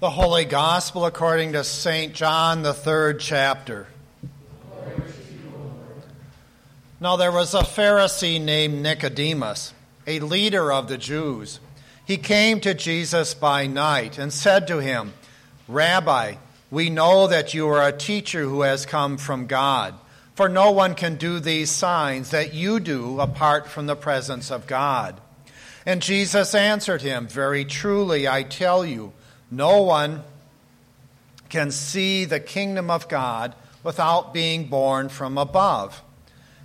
The Holy Gospel according to St. John, the third chapter. Now there was a Pharisee named Nicodemus, a leader of the Jews. He came to Jesus by night and said to him, Rabbi, we know that you are a teacher who has come from God, for no one can do these signs that you do apart from the presence of God. And Jesus answered him, Very truly, I tell you, no one can see the kingdom of God without being born from above.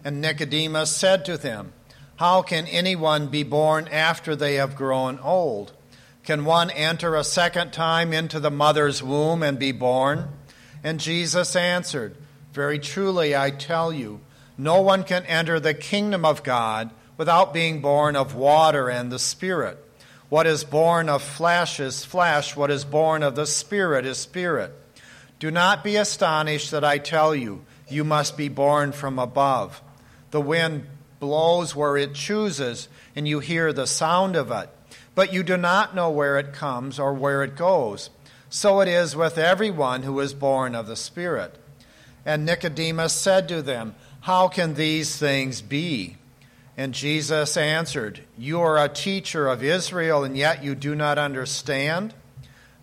And Nicodemus said to them, How can anyone be born after they have grown old? Can one enter a second time into the mother's womb and be born? And Jesus answered, Very truly I tell you, no one can enter the kingdom of God without being born of water and the Spirit. What is born of flesh is flesh, what is born of the Spirit is spirit. Do not be astonished that I tell you, you must be born from above. The wind blows where it chooses, and you hear the sound of it, but you do not know where it comes or where it goes. So it is with everyone who is born of the Spirit. And Nicodemus said to them, How can these things be? And Jesus answered, You are a teacher of Israel, and yet you do not understand?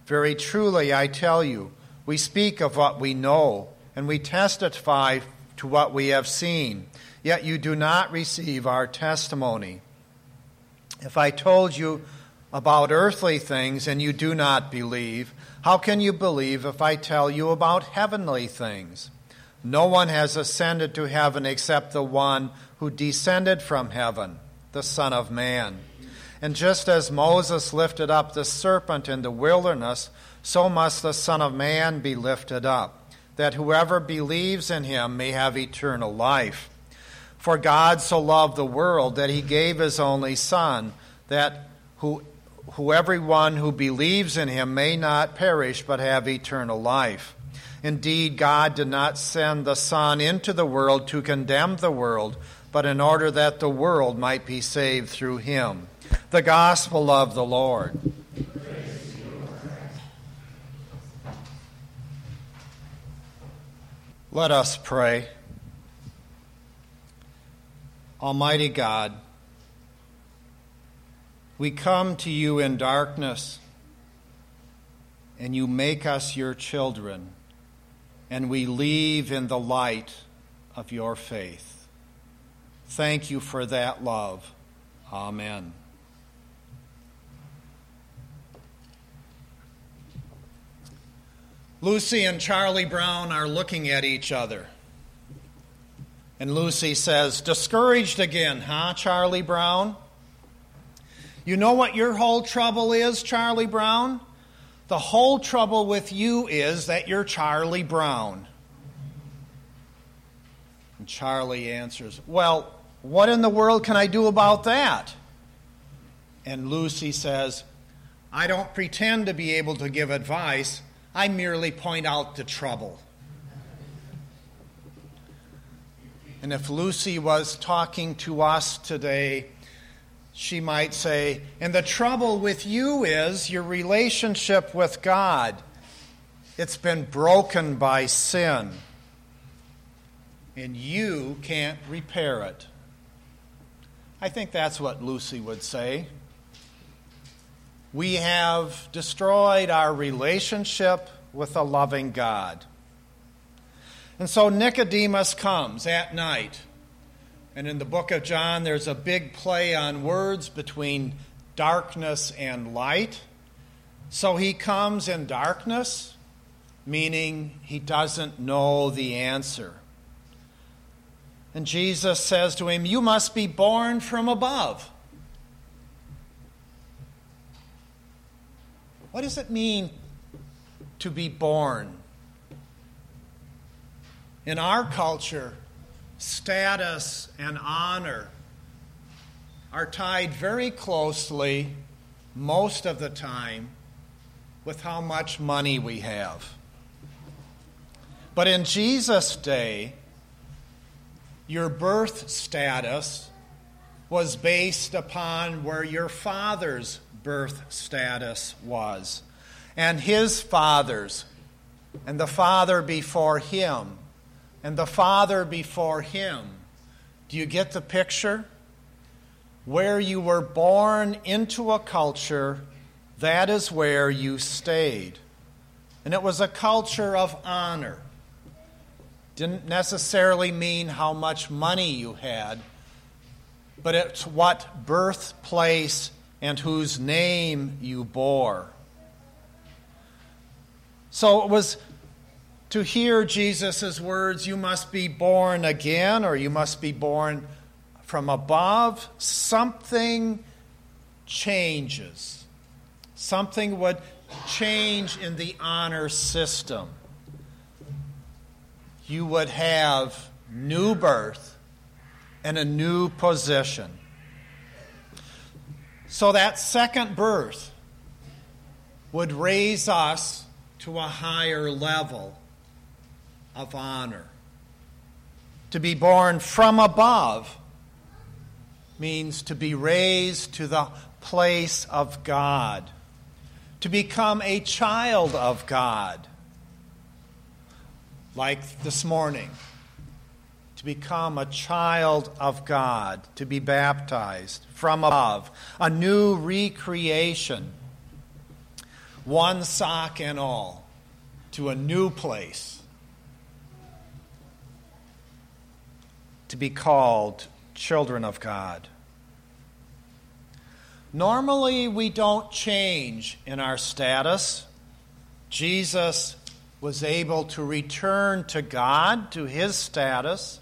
Very truly, I tell you, we speak of what we know, and we testify to what we have seen, yet you do not receive our testimony. If I told you about earthly things and you do not believe, how can you believe if I tell you about heavenly things? No one has ascended to heaven except the one who descended from heaven, the Son of Man. And just as Moses lifted up the serpent in the wilderness, so must the Son of Man be lifted up, that whoever believes in him may have eternal life. For God so loved the world that he gave his only Son, that who, who everyone who believes in him may not perish but have eternal life. Indeed, God did not send the Son into the world to condemn the world, but in order that the world might be saved through him. The Gospel of the Lord. Let us pray. Almighty God, we come to you in darkness, and you make us your children, and we leave in the light of your faith. Thank you for that love. Amen. Lucy and Charlie Brown are looking at each other. And Lucy says, Discouraged again, huh, Charlie Brown? You know what your whole trouble is, Charlie Brown? The whole trouble with you is that you're Charlie Brown. And Charlie answers, Well, what in the world can I do about that? And Lucy says, I don't pretend to be able to give advice, I merely point out the trouble. And if Lucy was talking to us today, she might say, And the trouble with you is your relationship with God. It's been broken by sin, and you can't repair it. I think that's what Lucy would say. We have destroyed our relationship with a loving God. And so Nicodemus comes at night. And in the book of John, there's a big play on words between darkness and light. So he comes in darkness, meaning he doesn't know the answer. And Jesus says to him, You must be born from above. What does it mean to be born? In our culture, status and honor are tied very closely, most of the time, with how much money we have. But in Jesus' day, your birth status was based upon where your father's birth status was. and his fathers, and the father before him, and the father before him. Do you get the picture? Where you were born into a culture, that is where you stayed. And it was a culture of honor. Didn't necessarily mean how much money you had, but it's what birthplace and whose name you bore. So it was to hear Jesus' words, you must be born again, or you must be born from above, something changes. Something would change in the honor system. You would have new birth and a new position. So that second birth would raise us to a higher level of honor. To be born from above means to be raised to the place of God, to become a child of God, like this morning, to become a child of God, to be baptized from above, a new recreation, one sock and all, to a new place. To be called children of God. Normally, we don't change in our status. Jesus was able to return to God, to his status.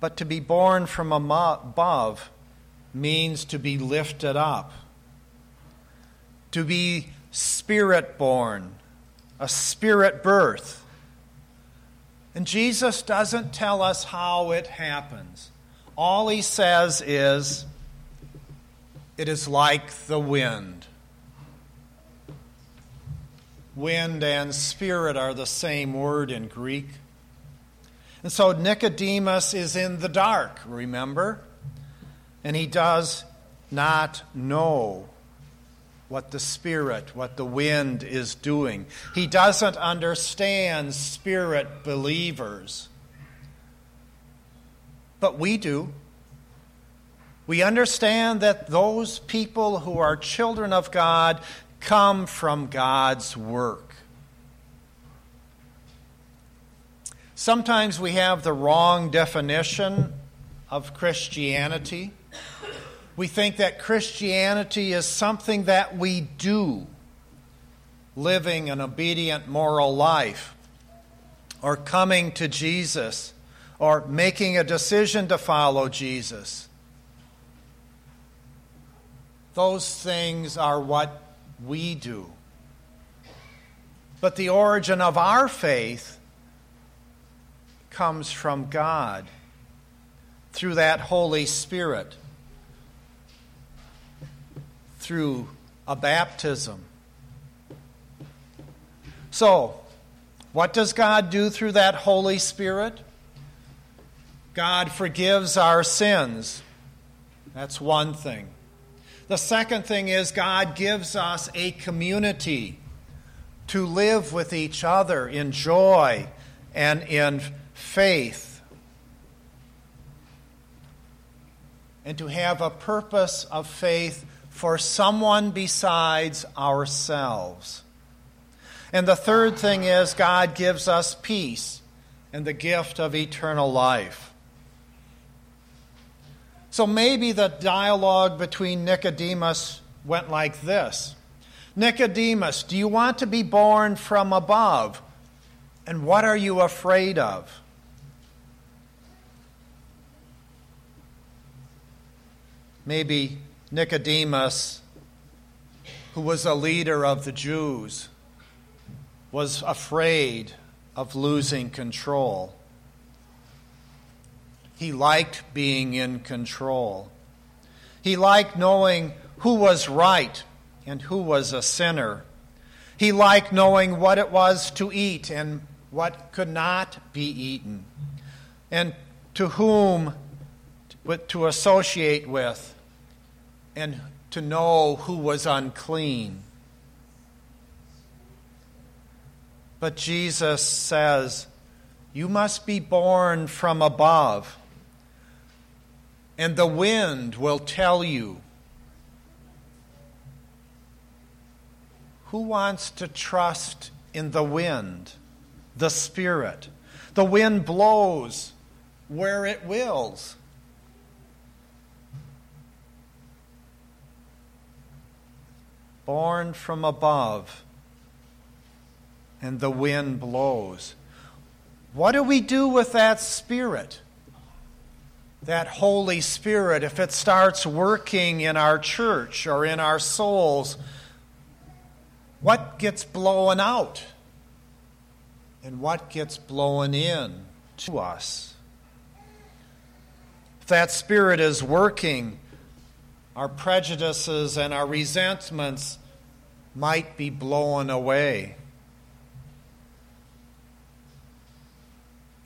But to be born from above means to be lifted up, to be spirit born, a spirit birth. And Jesus doesn't tell us how it happens. All he says is, it is like the wind. Wind and spirit are the same word in Greek. And so Nicodemus is in the dark, remember? And he does not know what the Spirit, what the wind is doing. He doesn't understand Spirit believers. But we do. We understand that those people who are children of God come from God's work. Sometimes we have the wrong definition of Christianity. We think that Christianity is something that we do, living an obedient moral life, or coming to Jesus, or making a decision to follow Jesus. Those things are what we do. But the origin of our faith comes from God through that Holy Spirit through a baptism. So, what does God do through that Holy Spirit? God forgives our sins. That's one thing. The second thing is God gives us a community to live with each other in joy and in faith. And to have a purpose of faith for someone besides ourselves. And the third thing is God gives us peace and the gift of eternal life. So maybe the dialogue between Nicodemus went like this Nicodemus, do you want to be born from above? And what are you afraid of? Maybe Nicodemus, who was a leader of the Jews, was afraid of losing control. He liked being in control. He liked knowing who was right and who was a sinner. He liked knowing what it was to eat and what could not be eaten, and to whom to associate with and to know who was unclean. But Jesus says, You must be born from above, and the wind will tell you. Who wants to trust in the wind, the Spirit? The wind blows where it wills. Born from above and the wind blows. What do we do with that Spirit? That Holy Spirit, if it starts working in our church or in our souls, what gets blown out? And what gets blown in to us? If that Spirit is working, our prejudices and our resentments might be blown away.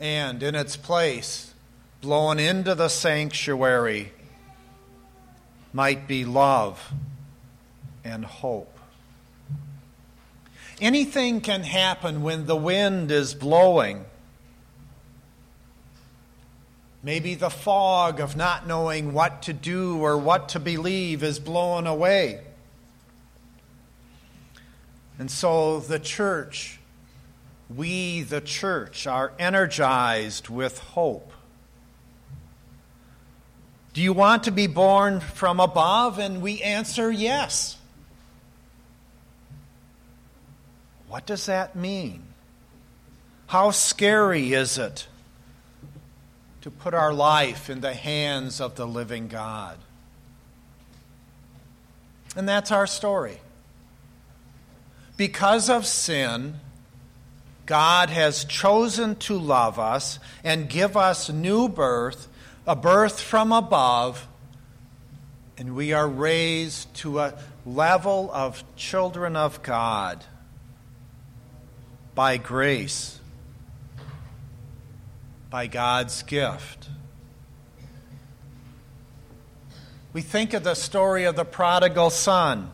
and in its place, blown into the sanctuary, might be love and hope. Anything can happen when the wind is blowing. Maybe the fog of not knowing what to do or what to believe is blown away. And so the church we, the church, are energized with hope. Do you want to be born from above? And we answer yes. What does that mean? How scary is it to put our life in the hands of the living God? And that's our story. Because of sin, God has chosen to love us and give us new birth, a birth from above, and we are raised to a level of children of God by grace, by God's gift. We think of the story of the prodigal son.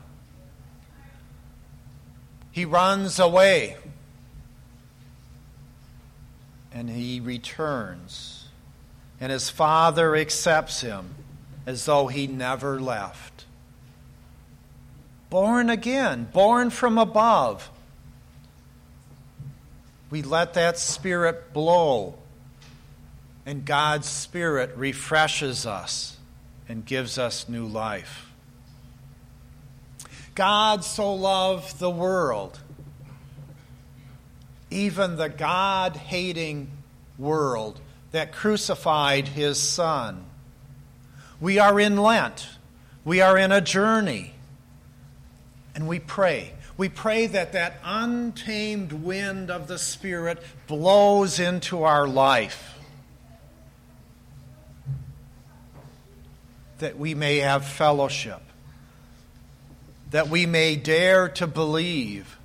He runs away and he returns. And his father accepts him as though he never left. Born again, born from above. We let that spirit blow, and God's spirit refreshes us and gives us new life. God so loved the world even the God hating world that crucified his son. We are in Lent, we are in a journey, and we pray. We pray that that untamed wind of the Spirit blows into our life. That we may have fellowship. That we may dare to believe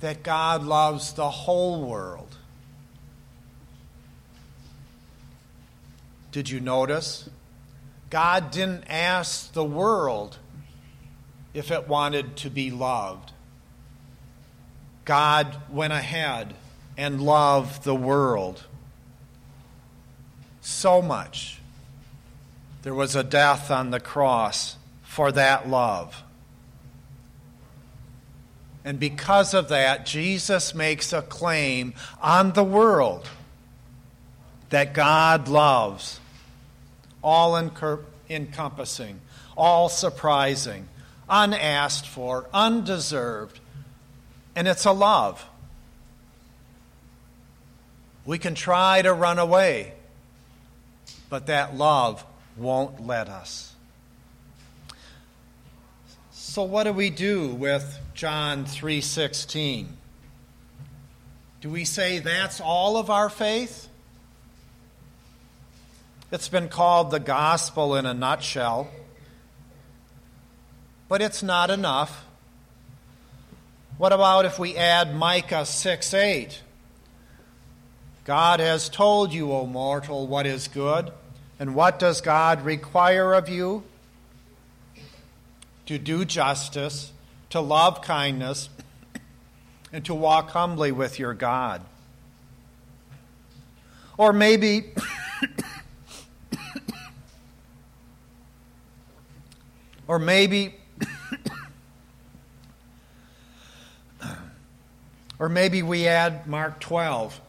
that God loves the whole world. Did you notice? God didn't ask the world if it wanted to be loved. God went ahead and loved the world so much. There was a death on the cross for that love. And because of that, Jesus makes a claim on the world that God loves, all encompassing, all surprising, unasked for, undeserved. And it's a love. We can try to run away, but that love won't let us. So what do we do with John 3:16? Do we say that's all of our faith? It's been called the gospel in a nutshell. But it's not enough. What about if we add Micah 6 8? God has told you, O mortal, what is good, and what does God require of you? to do justice, to love kindness, and to walk humbly with your God. Or maybe. or maybe. or maybe we add Mark 12.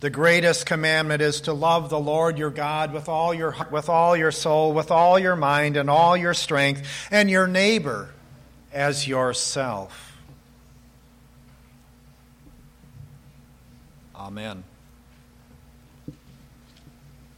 The greatest commandment is to love the Lord your God with all your with all your soul, with all your mind and all your strength, and your neighbor as yourself. Amen.